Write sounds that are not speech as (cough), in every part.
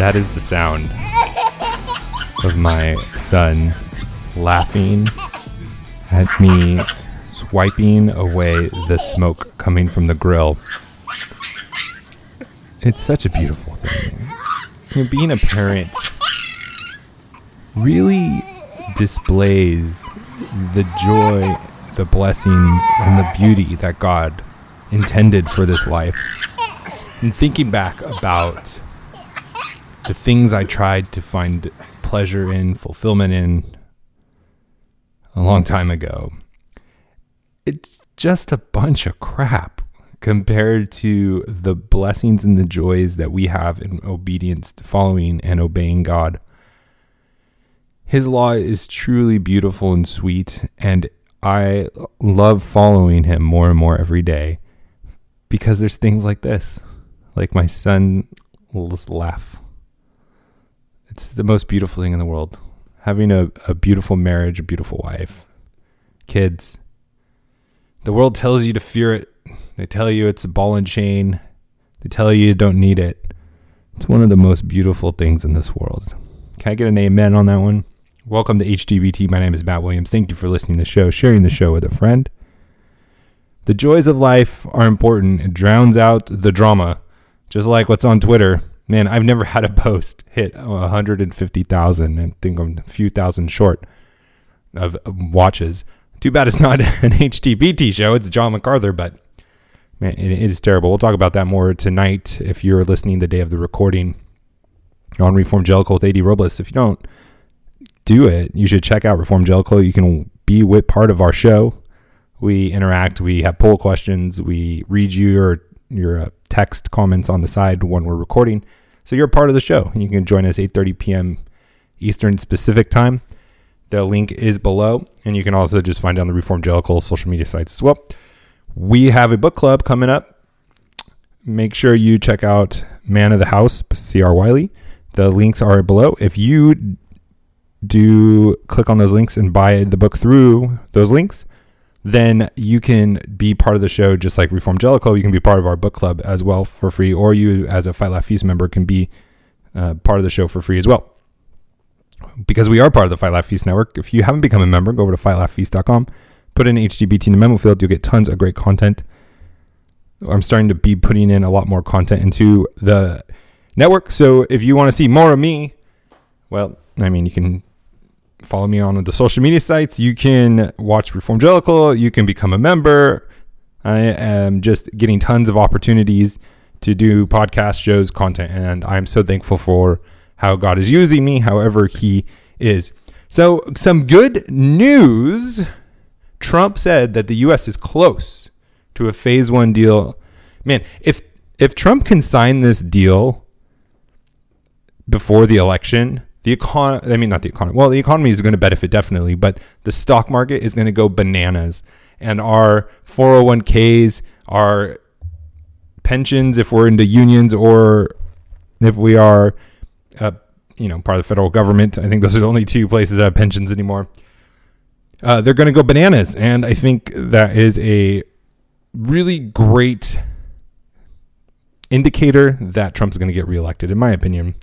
That is the sound of my son laughing at me swiping away the smoke coming from the grill. It's such a beautiful thing. You know, being a parent really displays the joy, the blessings, and the beauty that God intended for this life. And thinking back about the things I tried to find pleasure in, fulfillment in a long time ago, it's just a bunch of crap compared to the blessings and the joys that we have in obedience, to following and obeying God. His law is truly beautiful and sweet, and I love following him more and more every day because there's things like this. Like my son will just laugh. It's the most beautiful thing in the world. Having a, a beautiful marriage, a beautiful wife, kids. The world tells you to fear it. They tell you it's a ball and chain. They tell you you don't need it. It's one of the most beautiful things in this world. Can I get an amen on that one? Welcome to HDBT. My name is Matt Williams. Thank you for listening to the show, sharing the show with a friend. The joys of life are important. It drowns out the drama, just like what's on Twitter. Man, I've never had a post hit 150,000 and think I'm a few thousand short of watches. Too bad it's not (laughs) an HDBT show. It's John MacArthur, but man, it is terrible. We'll talk about that more tonight if you're listening the day of the recording on Reform Jellicle with AD Robles. If you don't, do it. You should check out Reform Jellicle. You can be with part of our show. We interact. We have poll questions. We read you your your uh, text comments on the side when we're recording. So you're a part of the show, and you can join us 8:30 p.m. Eastern Specific Time. The link is below, and you can also just find it on the Reform Jellicle social media sites as well. We have a book club coming up. Make sure you check out Man of the House, C.R. Wiley. The links are below. If you do click on those links and buy the book through those links, then you can be part of the show just like Reform Jellicle. You can be part of our book club as well for free, or you, as a Fight Laugh Feast member, can be uh, part of the show for free as well. Because we are part of the Fight Laugh Feast network. If you haven't become a member, go over to fightlaughfeast.com, put in HDBT in the memo field. You'll get tons of great content. I'm starting to be putting in a lot more content into the network. So if you want to see more of me, well, I mean, you can follow me on the social media sites. You can watch Reform Jellicle. You can become a member. I am just getting tons of opportunities to do podcast shows, content, and I'm so thankful for how God is using me, however He is. So, some good news. Trump said that the U.S. is close to a phase one deal. Man, if if Trump can sign this deal before the election, the econ I mean not the economy. Well, the economy is going to benefit definitely, but the stock market is going to go bananas. And our 401ks, our pensions if we're into unions or if we are uh, you know, part of the federal government. I think those are the only two places that have pensions anymore. Uh, they're going to go bananas, and I think that is a really great indicator that Trump's going to get reelected, in my opinion.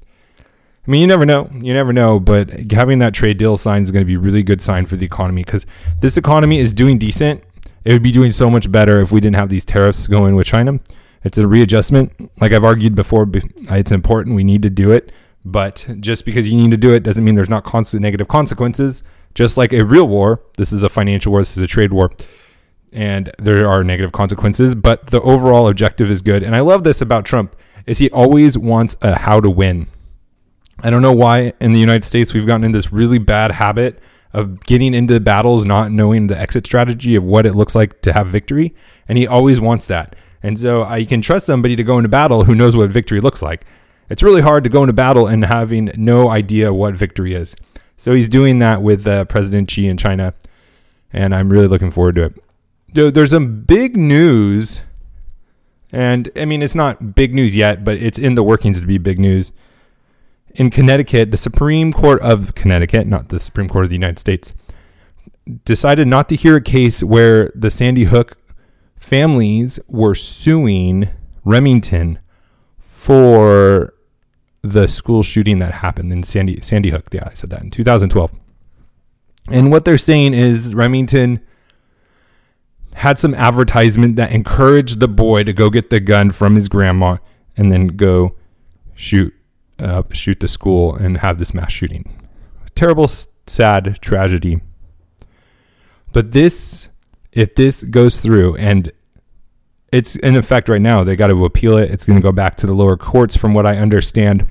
I mean, you never know. You never know. But having that trade deal signed is going to be a really good sign for the economy because this economy is doing decent. It would be doing so much better if we didn't have these tariffs going with China. It's a readjustment. Like I've argued before, it's important. We need to do it. But just because you need to do it doesn't mean there's not constant negative consequences. Just like a real war, this is a financial war, this is a trade war, and there are negative consequences. But the overall objective is good. And I love this about Trump is he always wants a how to win I don't know why in the United States we've gotten in this really bad habit of getting into battles not knowing the exit strategy of what it looks like to have victory. And he always wants that. And so I can trust somebody to go into battle who knows what victory looks like. It's really hard to go into battle and having no idea what victory is. So he's doing that with uh, President Xi in China. And I'm really looking forward to it. There's some big news. And I mean, it's not big news yet, but it's in the workings to be big news in Connecticut, the Supreme Court of Connecticut, not the Supreme Court of the United States, decided not to hear a case where the Sandy Hook families were suing Remington for the school shooting that happened in Sandy Sandy Hook. Yeah, I said that in 2012. And what they're saying is Remington had some advertisement that encouraged the boy to go get the gun from his grandma and then go shoot uh, shoot the school and have this mass shooting. Terrible, sad tragedy. But this, if this goes through and it's in effect right now, they got to appeal it. It's going to go back to the lower courts, from what I understand,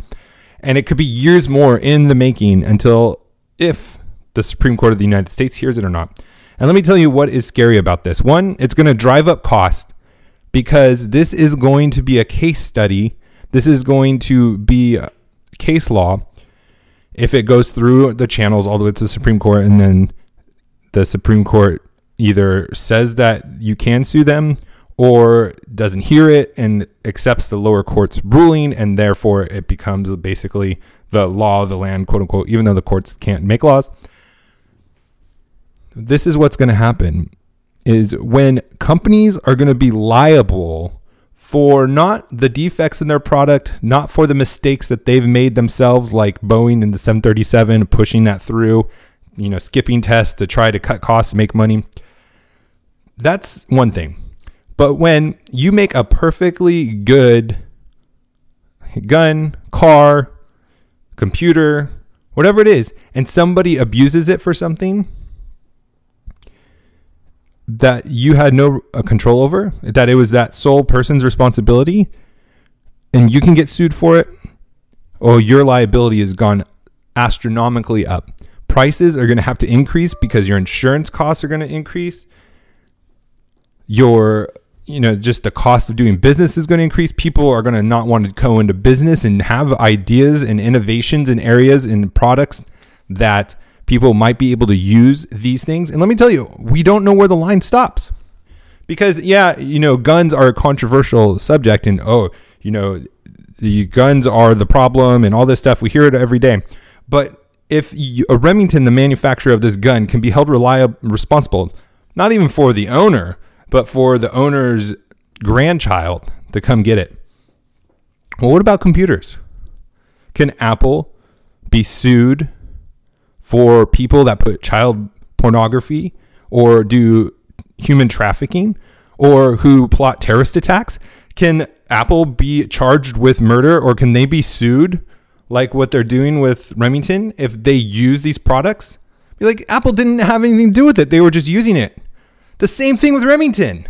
and it could be years more in the making until if the Supreme Court of the United States hears it or not. And let me tell you what is scary about this. One, it's going to drive up cost because this is going to be a case study. This is going to be case law if it goes through the channels all the way to the Supreme Court and then the Supreme Court either says that you can sue them or doesn't hear it and accepts the lower court's ruling and therefore it becomes basically the law of the land quote unquote even though the courts can't make laws. This is what's going to happen is when companies are going to be liable for not the defects in their product, not for the mistakes that they've made themselves, like Boeing in the 737, pushing that through, you know, skipping tests to try to cut costs, make money. That's one thing. But when you make a perfectly good gun, car, computer, whatever it is, and somebody abuses it for something, that you had no uh, control over, that it was that sole person's responsibility, and you can get sued for it, oh, your liability has gone astronomically up. Prices are going to have to increase because your insurance costs are going to increase. Your, you know, just the cost of doing business is going to increase. People are going to not want to go into business and have ideas and innovations in areas and products that people might be able to use these things. And let me tell you, we don't know where the line stops. Because, yeah, you know, guns are a controversial subject, and oh, you know, the guns are the problem and all this stuff. We hear it every day. But if you, a Remington, the manufacturer of this gun, can be held reliable, responsible, not even for the owner, but for the owner's grandchild to come get it. Well, what about computers? Can Apple be sued for people that put child pornography or do human trafficking or who plot terrorist attacks? Can Apple be charged with murder or can they be sued like what they're doing with Remington if they use these products? Be like, Apple didn't have anything to do with it, they were just using it. The same thing with Remington.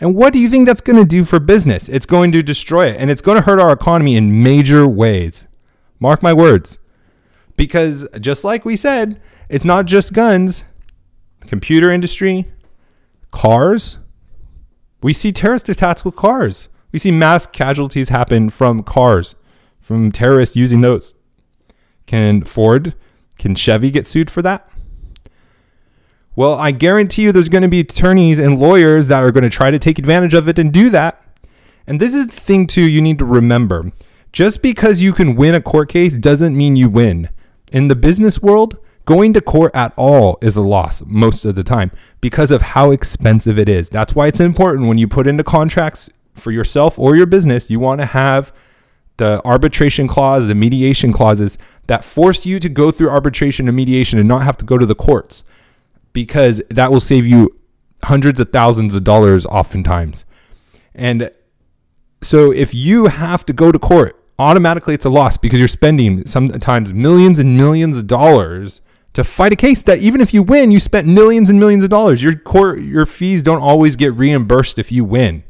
And what do you think that's going to do for business? It's going to destroy it and it's going to hurt our economy in major ways. Mark my words. Because just like we said, it's not just guns, computer industry, cars. We see terrorist attacks with cars. We see mass casualties happen from cars, from terrorists using those. Can Ford, can Chevy get sued for that? Well, I guarantee you there's going to be attorneys and lawyers that are going to try to take advantage of it and do that. And this is the thing, too, you need to remember. Just because you can win a court case doesn't mean you win. In the business world, going to court at all is a loss most of the time because of how expensive it is. That's why it's important when you put into contracts for yourself or your business, you want to have the arbitration clause, the mediation clauses that force you to go through arbitration and mediation and not have to go to the courts because that will save you hundreds of thousands of dollars oftentimes. And so if you have to go to court automatically it's a loss because you're spending sometimes millions and millions of dollars to fight a case that even if you win, you spent millions and millions of dollars. Your court, your fees don't always get reimbursed if you win.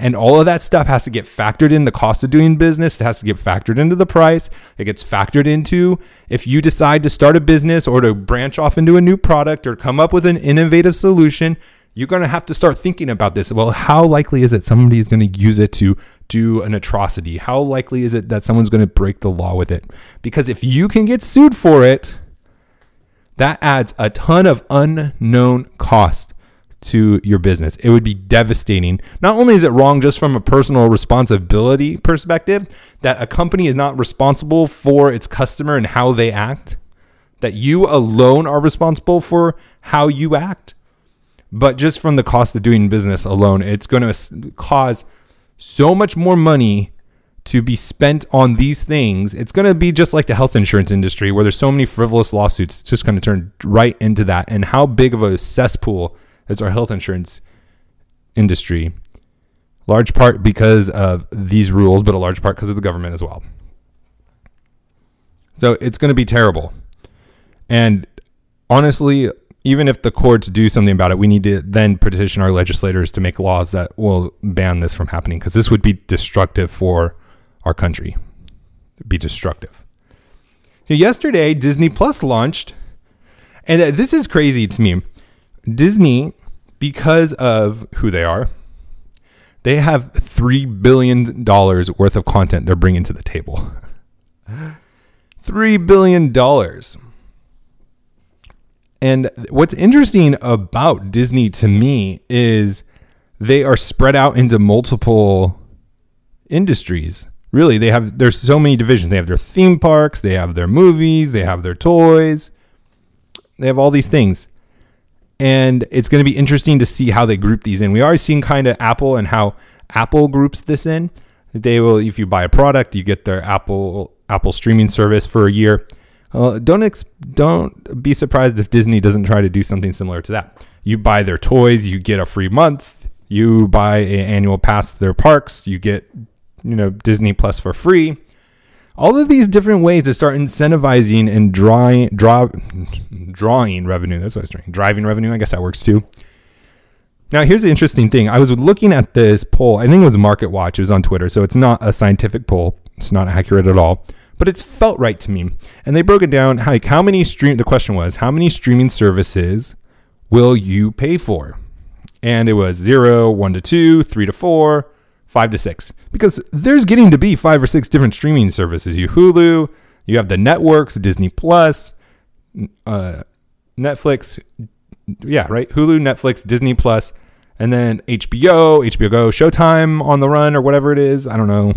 And all of that stuff has to get factored in the cost of doing business. It has to get factored into the price. It gets factored into if you decide to start a business or to branch off into a new product or come up with an innovative solution you're going to have to start thinking about this. Well, how likely is it somebody is going to use it to do an atrocity? How likely is it that someone's going to break the law with it? Because if you can get sued for it, that adds a ton of unknown cost to your business. It would be devastating. Not only is it wrong just from a personal responsibility perspective, that a company is not responsible for its customer and how they act, that you alone are responsible for how you act but just from the cost of doing business alone, it's going to cause so much more money to be spent on these things, it's going to be just like the health insurance industry where there's so many frivolous lawsuits. It's just going to turn right into that. And how big of a cesspool is our health insurance industry? Large part because of these rules, but a large part because of the government as well. So it's going to be terrible. And honestly, even if the courts do something about it, we need to then petition our legislators to make laws that will ban this from happening because this would be destructive for our country be destructive. So yesterday, Disney Plus launched, and uh, this is crazy to me. Disney, because of who they are, they have three billion dollars worth of content they're bringing to the table. (laughs) Three billion dollars. And what's interesting about Disney to me is they are spread out into multiple industries. Really they have there's so many divisions. They have their theme parks they have their movies they have their toys they have all these things. And it's going to be interesting to see how they group these in. We already seen kind of apple and how apple groups this in. They will if you buy a product you get their apple apple streaming service for a year uh, don't ex- don't be surprised if disney doesn't try to do something similar to that you buy their toys you get a free month you buy an annual pass to their parks you get you know Disney Plus for free. All of these different ways to start incentivizing and drawing draw (laughs) drawing revenue. That's what I was trying. Driving revenue. I guess that works too. Now here's the interesting thing. I was looking at this poll. I think it was Market Watch. It was on Twitter, so it's not a scientific poll. It's not accurate at all. But it's felt right to me. And they broke it down. Like how many stream? The question was, how many streaming services will you pay for? And it was zero, one to two, three to four, five to six because there's getting to be five or six different streaming services. You Hulu, you have the networks, Disney Plus, uh, Netflix, yeah, right, Hulu, Netflix, Disney Plus, and then HBO, HBO Go, Showtime on the run or whatever it is. I don't know.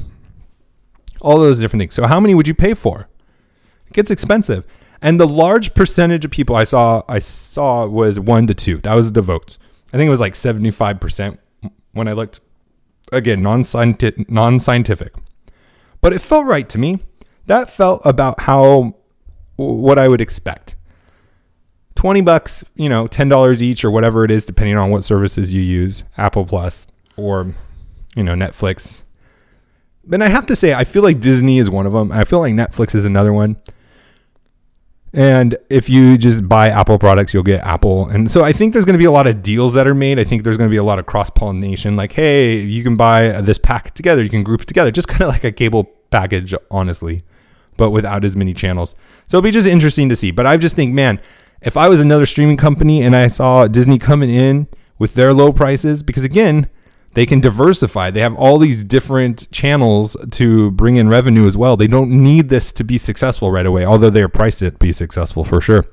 All those different things. So how many would you pay for? It gets expensive. And the large percentage of people I saw I saw was one to two. That was the votes. I think it was like 75% when I looked again, non-scientific, non-scientific. But it felt right to me. That felt about how what I would expect. 20 bucks, you know, $10 each or whatever it is depending on what services you use, Apple Plus or you know, Netflix. And I have to say I feel like Disney is one of them. I feel like Netflix is another one. And if you just buy Apple products, you'll get Apple. And so I think there's going to be a lot of deals that are made. I think there's going to be a lot of cross pollination. Like, hey, you can buy this pack together, you can group it together, just (laughs) kind of like a cable package, honestly, but without as many channels. So it'll be just interesting to see. But I just think, man, if I was another streaming company and I saw Disney coming in with their low prices, because again, they can diversify. They have all these different channels to bring in revenue as well. They don't need this to be successful right away, although they're priced to be successful for sure.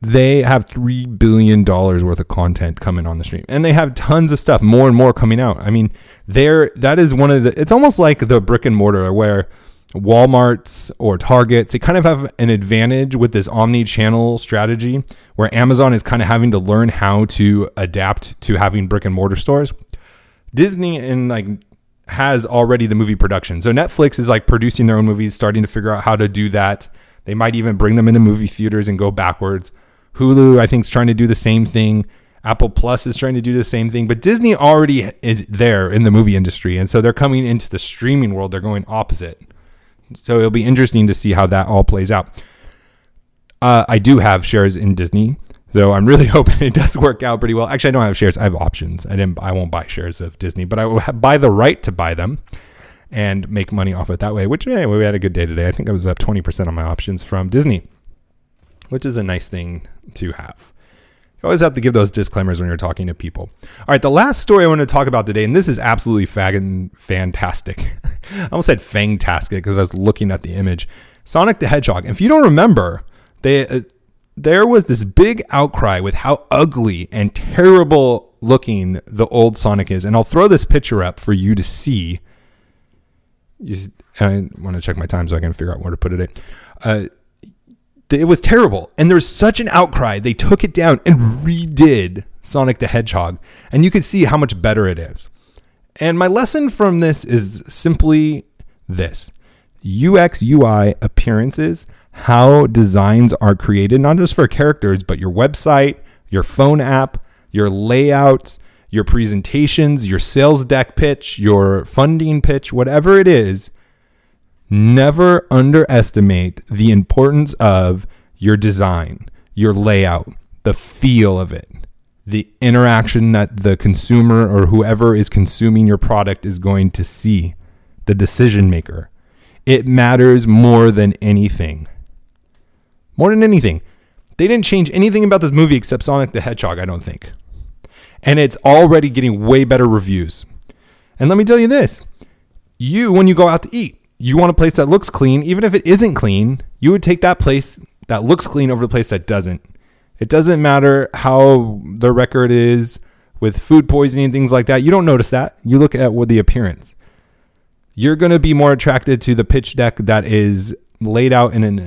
They have $3 billion worth of content coming on the stream and they have tons of stuff, more and more coming out. I mean, there, that is one of the, it's almost like the brick and mortar where Walmart's or Target's, they kind of have an advantage with this omni channel strategy where Amazon is kind of having to learn how to adapt to having brick and mortar stores. Disney and like has already the movie production. So Netflix is like producing their own movies, starting to figure out how to do that. They might even bring them into movie theaters and go backwards. Hulu, I think, is trying to do the same thing. Apple Plus is trying to do the same thing, but Disney already is there in the movie industry. And so they're coming into the streaming world. They're going opposite. So it'll be interesting to see how that all plays out. Uh, I do have shares in Disney. So I'm really (laughs) hoping it does work out pretty well. Actually, I don't have shares. I have options. I didn't. I won't buy shares of Disney, but I will buy the right to buy them and make money off it that way. Which anyway, we had a good day today. I think I was up 20% on my options from Disney, which is a nice thing to have. You always have to give those disclaimers when you're talking to people. All right, the last story I want to talk about today, and this is absolutely faggin' fantastic. (laughs) I almost said fantastic because I was looking at the image. Sonic the Hedgehog. If you don't remember, they uh, there was this big outcry with how ugly and terrible looking the old Sonic is. And I'll throw this picture up for you to see. I want to check my time so I can figure out where to put it in. Uh, it was terrible. And there's such an outcry. They took it down and redid Sonic the Hedgehog. And you can see how much better it is. And my lesson from this is simply this UX, UI appearances, how designs are created, not just for characters, but your website, your phone app, your layouts, your presentations, your sales deck pitch, your funding pitch, whatever it is. Never underestimate the importance of your design, your layout, the feel of it, the interaction that the consumer or whoever is consuming your product is going to see, the decision maker. It matters more than anything. More than anything. They didn't change anything about this movie except Sonic the Hedgehog, I don't think. And it's already getting way better reviews. And let me tell you this you, when you go out to eat, you want a place that looks clean, even if it isn't clean, you would take that place that looks clean over the place that doesn't. It doesn't matter how the record is with food poisoning and things like that. You don't notice that. You look at what the appearance. You're going to be more attracted to the pitch deck that is laid out in an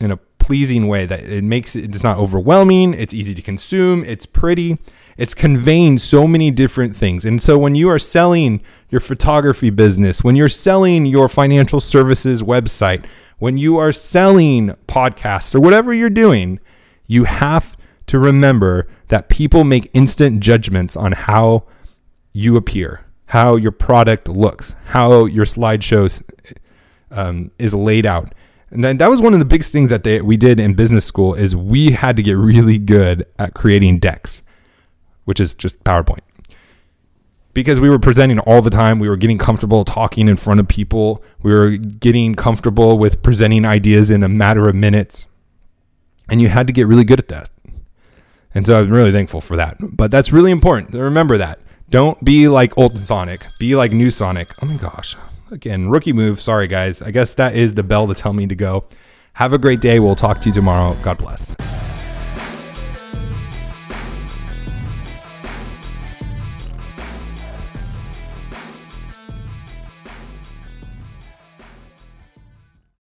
in a pleasing way that it makes it it's not overwhelming, it's easy to consume, it's pretty. It's conveying so many different things. And so when you are selling your photography business, when you're selling your financial services website, when you are selling podcasts or whatever you're doing, you have to remember that people make instant judgments on how you appear, how your product looks, how your slideshow um, is laid out. And then that was one of the biggest things that they, we did in business school is we had to get really good at creating decks, which is just PowerPoint. Because we were presenting all the time, we were getting comfortable talking in front of people. We were getting comfortable with presenting ideas in a matter of minutes. And you had to get really good at that. And so I'm really thankful for that. But that's really important. Remember that. Don't be like old Sonic. Be like new Sonic. Oh my gosh. Again, rookie move. Sorry, guys. I guess that is the bell to tell me to go. Have a great day. We'll talk to you tomorrow. God bless.